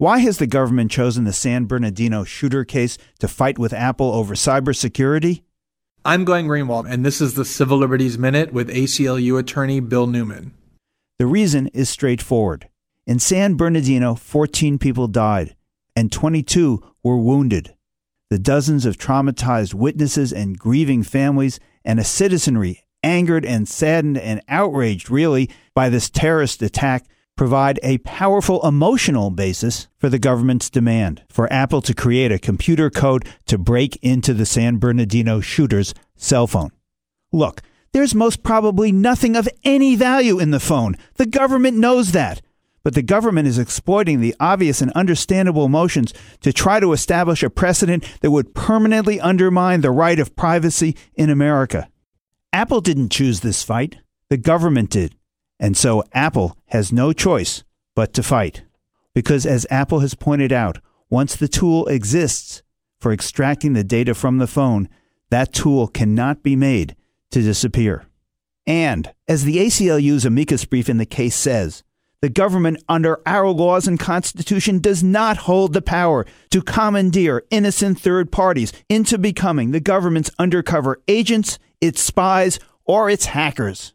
Why has the government chosen the San Bernardino shooter case to fight with Apple over cybersecurity? I'm Glenn Greenwald, and this is the Civil Liberties Minute with ACLU attorney Bill Newman. The reason is straightforward. In San Bernardino, 14 people died and 22 were wounded. The dozens of traumatized witnesses and grieving families, and a citizenry angered and saddened and outraged, really, by this terrorist attack provide a powerful emotional basis for the government's demand for Apple to create a computer code to break into the San Bernardino shooter's cell phone. Look, there's most probably nothing of any value in the phone. The government knows that. But the government is exploiting the obvious and understandable emotions to try to establish a precedent that would permanently undermine the right of privacy in America. Apple didn't choose this fight, the government did. And so Apple has no choice but to fight. Because as Apple has pointed out, once the tool exists for extracting the data from the phone, that tool cannot be made to disappear. And as the ACLU's amicus brief in the case says, the government, under our laws and constitution, does not hold the power to commandeer innocent third parties into becoming the government's undercover agents, its spies, or its hackers.